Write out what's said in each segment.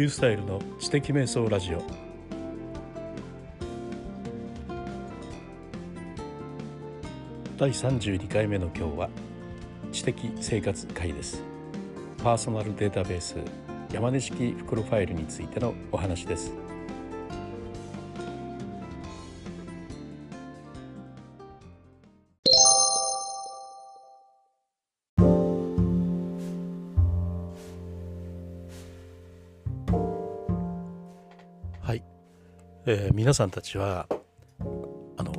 ュースタイルの知的瞑想ラジオ。第32回目の今日は知的生活会です。パーソナルデータベース山根式袋ファイルについてのお話です。えー、皆さんたちはあの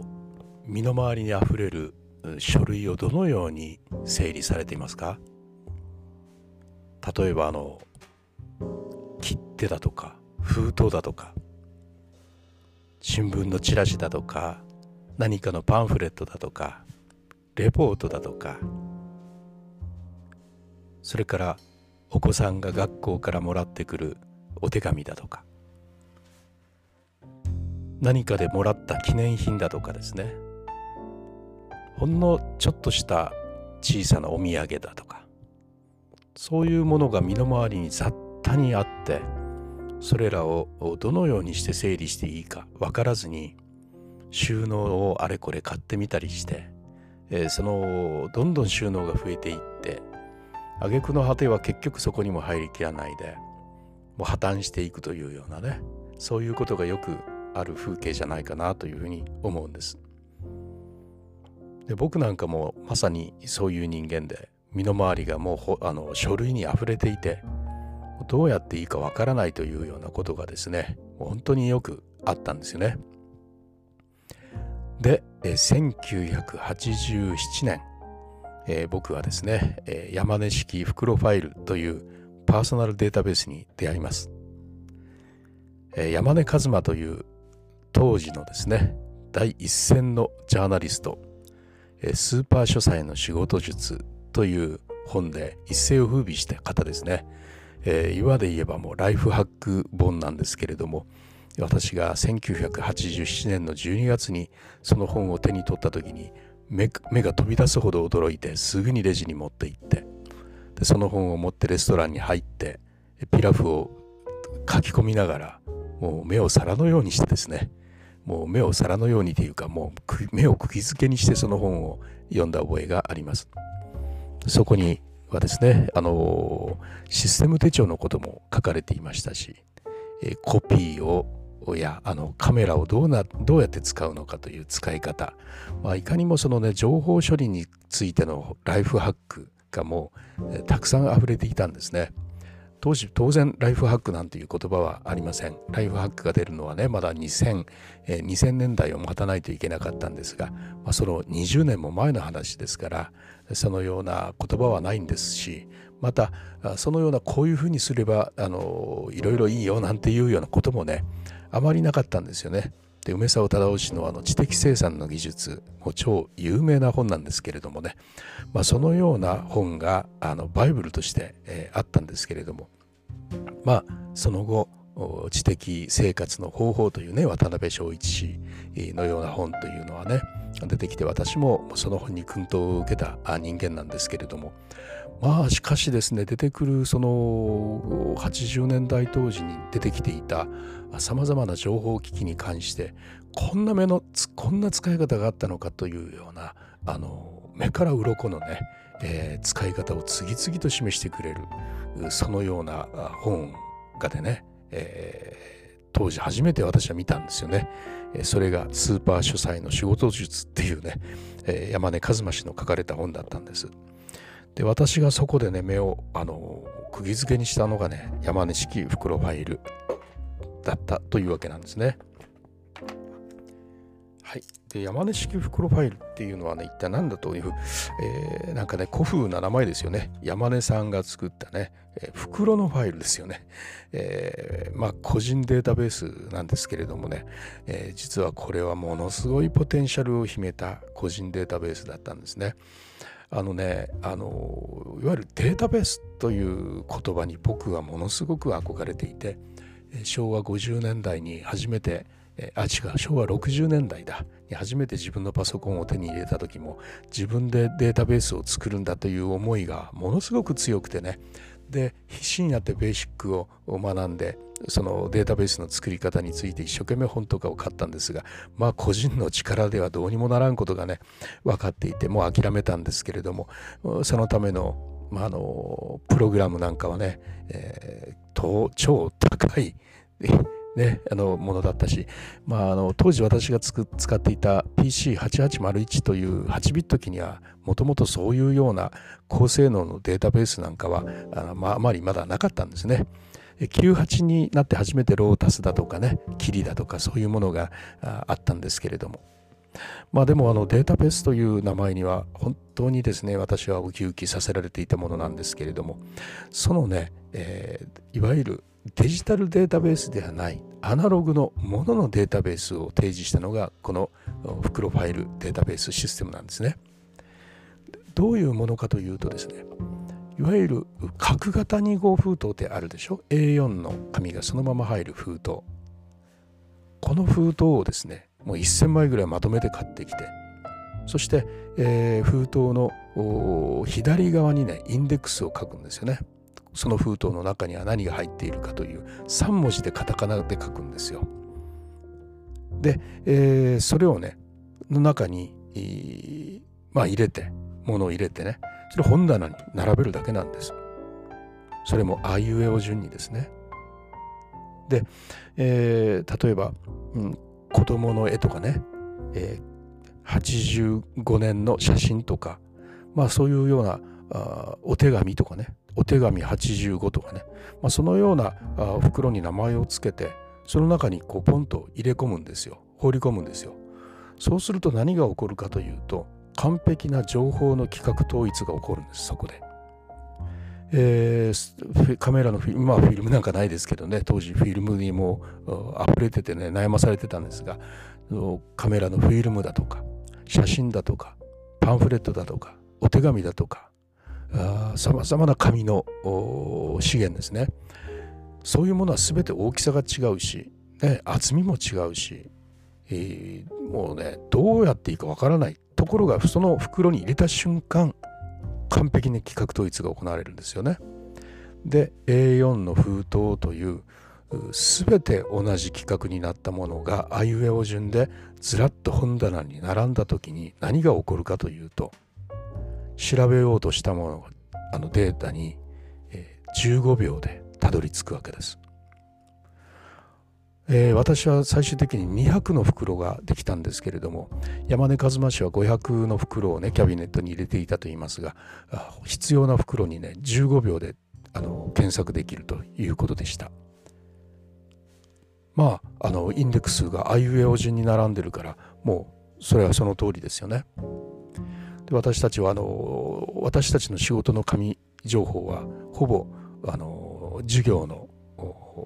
身の回りにあふれる書類をどのように整理されていますか？例えばあの切手だとか封筒だとか新聞のチラシだとか何かのパンフレットだとかレポートだとかそれからお子さんが学校からもらってくるお手紙だとか。何かでもらった記念品だとかですね。ほんのちょっとした小さなお土産だとか。そういうものが身の回りに雑多にあってそれらをどのようにして整理していいか分からずに収納をあれこれ買ってみたりして、えー、そのどんどん収納が増えていって挙句の果ては結局そこにも入りきらないでもう破綻していくというようなねそういうことがよくある風景じゃないかなというふうに思うんです。で僕なんかもまさにそういう人間で身の回りがもうあの書類にあふれていてどうやっていいかわからないというようなことがですね本当によくあったんですよね。で1987年、えー、僕はですね、え、山根式袋ファイルというパーソナルデータベースに出会います。え、山根一馬という当時のですね第一線のジャーナリストスーパー書斎の仕事術という本で一世を風靡した方ですね。えー、岩で言えばもうライフハック本なんですけれども、私が1987年の12月にその本を手に取った時に目が飛び出すほど驚いてすぐにレジに持って行ってでその本を持ってレストランに入ってピラフを書き込みながらもう目を皿のようにしてですねもう目を皿のようにというかもう目を釘付けにしてその本を読んだ覚えがあります。そこにはですね、あのシステム手帳のことも書かれていましたし、コピーをやあのカメラをどうなどうやって使うのかという使い方、まあ、いかにもそのね情報処理についてのライフハックがもう、たくさん溢れていたんですね。当時当然ライフハックなんていう言葉はありません。ライフハックが出るのはねまだ2000、え、2000年代を待たないといけなかったんですが、まあ、その20年も前の話ですからそのような言葉はないんですしまたそのようなこういうふうにすればあのいろいろいいよなんていうようなこともねあまりなかったんですよね。で梅沢忠夫氏のあの知的生産の技術も超有名な本なんですけれどもね、まあ、そのような本があのバイブルとして、えー、あったんですけれども。まあその後知的生活の方法というね渡辺正一氏のような本というのはね出てきて私もその本に薫陶を受けた人間なんですけれどもまあしかしですね出てくるその80年代当時に出てきていたさまざまな情報機器に関してこんな目のこんな使い方があったのかというようなあの目から鱗のね、えー、使い方を次々と示してくれるそのような本がでね、えー、当時初めて私は見たんですよね。それがスーパー書斎の仕事術っていうね、山根一馬氏の書かれた本だったんです。で私がそこでね目をあの釘付けにしたのがね山根式袋ファイルだったというわけなんですね。はい、で山根式袋ファイルっていうのはね一体何だという、えー、なんかね古風な名前ですよね。山根さんが作ったね、えー、袋のファイルですよね、えー、まあ個人データベースなんですけれどもね、えー、実はこれはものすごいポテンシャルを秘めた個人データベースだったんですね。あのねあのいわゆるデータベースという言葉に僕はものすごく憧れていて昭和50年代に初めてあ違う昭和60年代だ。初めて自分のパソコンを手に入れた時も自分でデータベースを作るんだという思いがものすごく強くてね。で必死になってベーシックを学んでそのデータベースの作り方について一生懸命本とかを買ったんですがまあ個人の力ではどうにもならんことがね分かっていてもう諦めたんですけれどもそのためのまあ、あのプログラムなんかはね、えー、超高いね、あのものだったし、まあ、あの当時私が使っていた PC8801 という8ビット機にはもともとそういうような高性能のデータベースなんかはあの、まあ、あまりまだなかったんですね。98になって初めてロータスだとかね、キリだとかそういうものがあったんですけれども。まあでもあのデータベースという名前には本当にですね、私はウキウキさせられていたものなんですけれども、そのね、えー、いわゆるデジタルデータベースではないアナログのもののデータベースを提示したのがこの袋ファイルデータベースシステムなんですね。どういうものかというとですねいわゆる角型2号封筒ってあるでしょ？A4 の紙がそのまま入る封筒。この封筒をですねもう1000枚ぐらいまとめて買ってきてそして、えー、封筒の左側にねインデックスを書くんですよね。その封筒の中には何が入っているかという3文字でカタカナで書くんですよ。で、えー、それをねの中に、まあ入れて物を入れてねそれ本棚に並べるだけなんです。それもあいうえお順にですね。で、えー、例えば、うん、子供の絵とかね、えー、85年の写真とかまあそういうようなあお手紙とかねお手紙85とかね、まあ、そのような袋に名前を付けてその中にこうポンと入れ込むんですよ。放り込むんですよ。そうすると何が起こるかというと完璧な情報の規格統一が起こるんですそこで、えー、カメラのフィ今はフィルムなんかないですけどね。当時フィルムにも溢れててね悩まされてたんですがカメラのフィルムだとか写真だとかパンフレットだとかお手紙だとかさまざまな紙の資源ですねそういうものは全て大きさが違うし、ね、厚みも違うし、えー、もうねどうやっていいかわからないところがその袋に入れた瞬間完璧に規格統一が行われるんですよね。で A4 の封筒という全て同じ規格になったものがあいうえお順でずらっと本棚に並んだ時に何が起こるかというと調べようとしたものあのデータに、えー、15秒でたどり着くわけです、えー、私は最終的に200の袋ができたんですけれども山根和馬氏は500の袋をねキャビネットに入れていたと言いますが必要な袋にね15秒であの検索できるということでしたまああのインデックスがあいうえお順に並んでるからもうそれはその通りですよね。私たちはあの私たちの仕事の紙情報はほぼあの授業の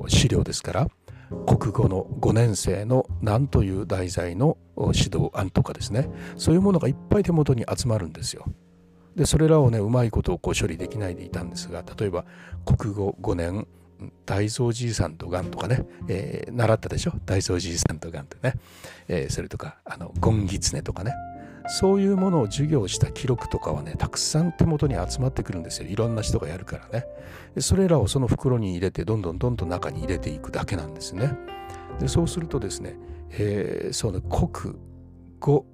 資料ですから国語の5年生の何という題材の指導案とかですね。そういうものがいっぱい手元に集まるんですよ。でそれらをねうまいことをこう処理できないでいたんですが例えば国語5年大蔵じいさんとがんとかね、えー、習ったでしょ？大蔵じいさんとがんってね、えー、それとかあのゴンギツネとかね。そういうものを授業した記録とかはねたくさん手元に集まってくるんですよ。いろんな人がやるからね。それらをその袋に入れてどんどんどんどん中に入れていくだけなんですね。でそうするとですね、えー、そうね国語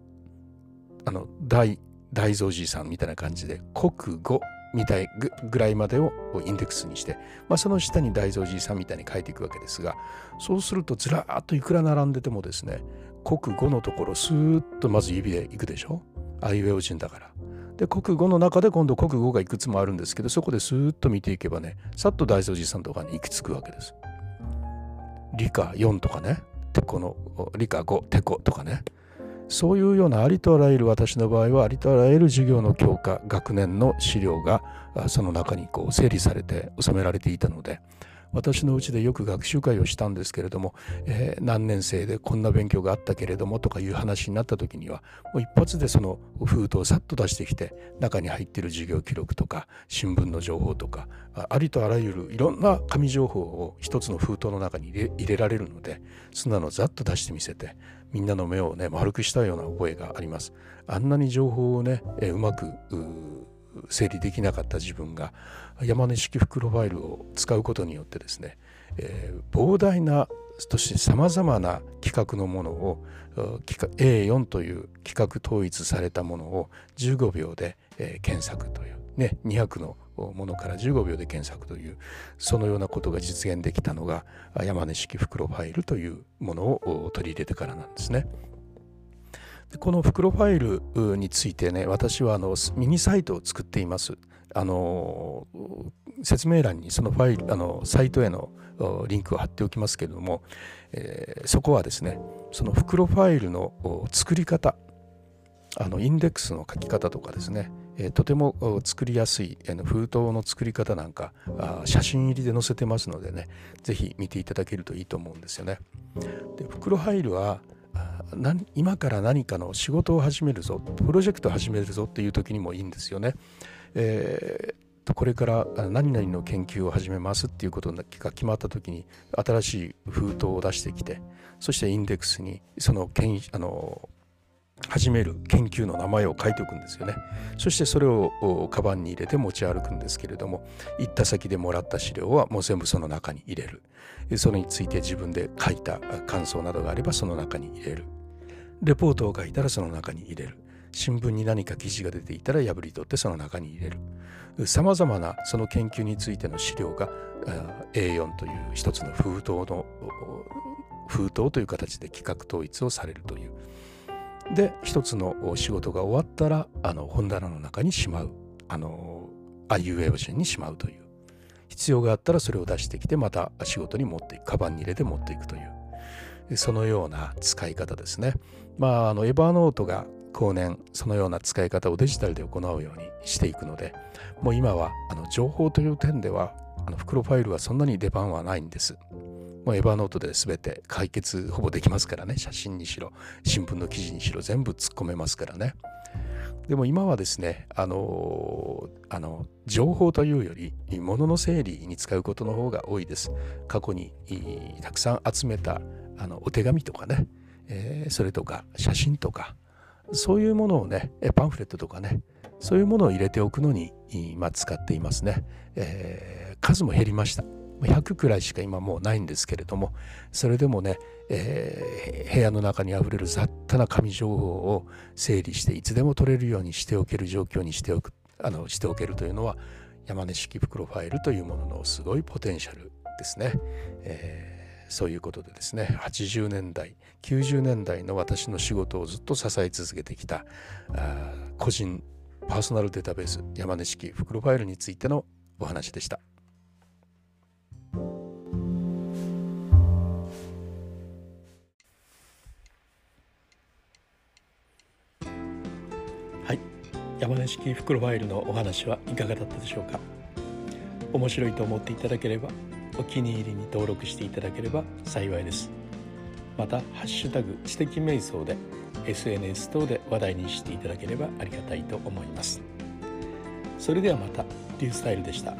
あの大大蔵じいさんみたいな感じで国語みたいぐらいまでをインデックスにして、まあ、その下に大蔵じいさんみたいに書いていくわけですがそうするとずらーっといくら並んでてもですね国語のところスーッとまず指でいくでしょ？あいうえお順だから。で国語の中で今度国語がいくつもあるんですけどそこでスーッと見ていけばねさっと大蔵寺さんとかに行き着くわけです。理科4とかねてこの理科5てことかねそういうようなありとあらゆる私の場合はありとあらゆる授業の教科学年の資料がその中にこう整理されて収められていたので私のうちでよく学習会をしたんですけれども、えー、何年生でこんな勉強があったけれどもとかいう話になった時にはもう一発でその封筒をさっと出してきて中に入っている授業記録とか新聞の情報とかありとあらゆるいろんな紙情報を一つの封筒の中に入れられるのでそんなのざっと出してみせてみんなの目をね丸くしたような覚えがあります。あんなに情報をね、え、うまく整理できなかった自分が山根式プロファイルを使うことによってですね、えー、膨大なそしてさまざまな企画のものを A4 という企画統一されたものを15秒で、えー、検索というね200のものから15秒で検索というそのようなことが実現できたのが山根式袋ファイルというものを取り入れてからなんですね。この袋ファイルについてね私はあのミニサイトを作っています。あの説明欄にそのファイルあのサイトへのリンクを貼っておきますけれども、えー、そこはですねその袋ファイルの作り方あのインデックスの書き方とかですね、えー、とても作りやすい、えー、封筒の作り方なんかあ写真入りで載せてますのでね是非見ていただけるといいと思うんですよね。で袋ファイルは今から何かの仕事を始めるぞプロジェクト始めるぞっていう時にもいいんですよね。えー、これから何々の研究を始めますっていうことが決まった時に新しい封筒を出してきてそしてインデックスにそのけんあの始める研究の名前を書いておくんですよね。そしてそれをカバンに入れて持ち歩くんですけれども行った先でもらった資料はもう全部その中に入れる。それについて自分で書いた感想などがあればその中に入れる。レポートを書いたらその中に入れる。新聞に何か記事が出ていたら破り取ってその中に入れる。さまざまなその研究についての資料が A4 という一つの封筒の封筒という形で企画統一をされるという。で一つの仕事が終わったらあの本棚の中にしまうあのあいうえお順にしまうという必要があったらそれを出してきてまた仕事に持っていくカバンに入れて持っていくというそのような使い方ですね。まあ、あのエヴァーノートが後年そのような使い方をデジタルで行うようにしていくのでもう今はあの情報という点ではあの袋ファイルはそんなに出番はないんです。もうエヴァノートで全て解決ほぼできますからね。写真にしろ新聞の記事にしろ全部突っ込めますからね。でも今はですねあのあの情報というより物の整理に使うことの方が多いです。過去にたくさん集めたあのお手紙とかね、えー、それとか写真とか。そういうものをねパンフレットとかね。そういうものを入れておくのに今使っていますね、えー、数も減りました。100くらいしか今もうないんですけれどもそれでもね、えー、部屋の中にあふれる雑多な紙情報を整理していつでも取れるようにしておける状況にしておくあのしておけるというのは山根式袋ファイルというもののすごいポテンシャルですね。えー、そういうことでですね80年代90年代の私の仕事をずっと支え続けてきたあ個人パーソナルデータベース山根式袋ファイルについてのお話でした。山根式袋ファイルのお話はいかがだったでしょうか？面白いと思っていただければお気に入りに登録していただければ幸いです。また「ハッシュタグ知的瞑想」で SNS 等で話題にしていただければありがたいと思います。それではまたリュースタイルでした。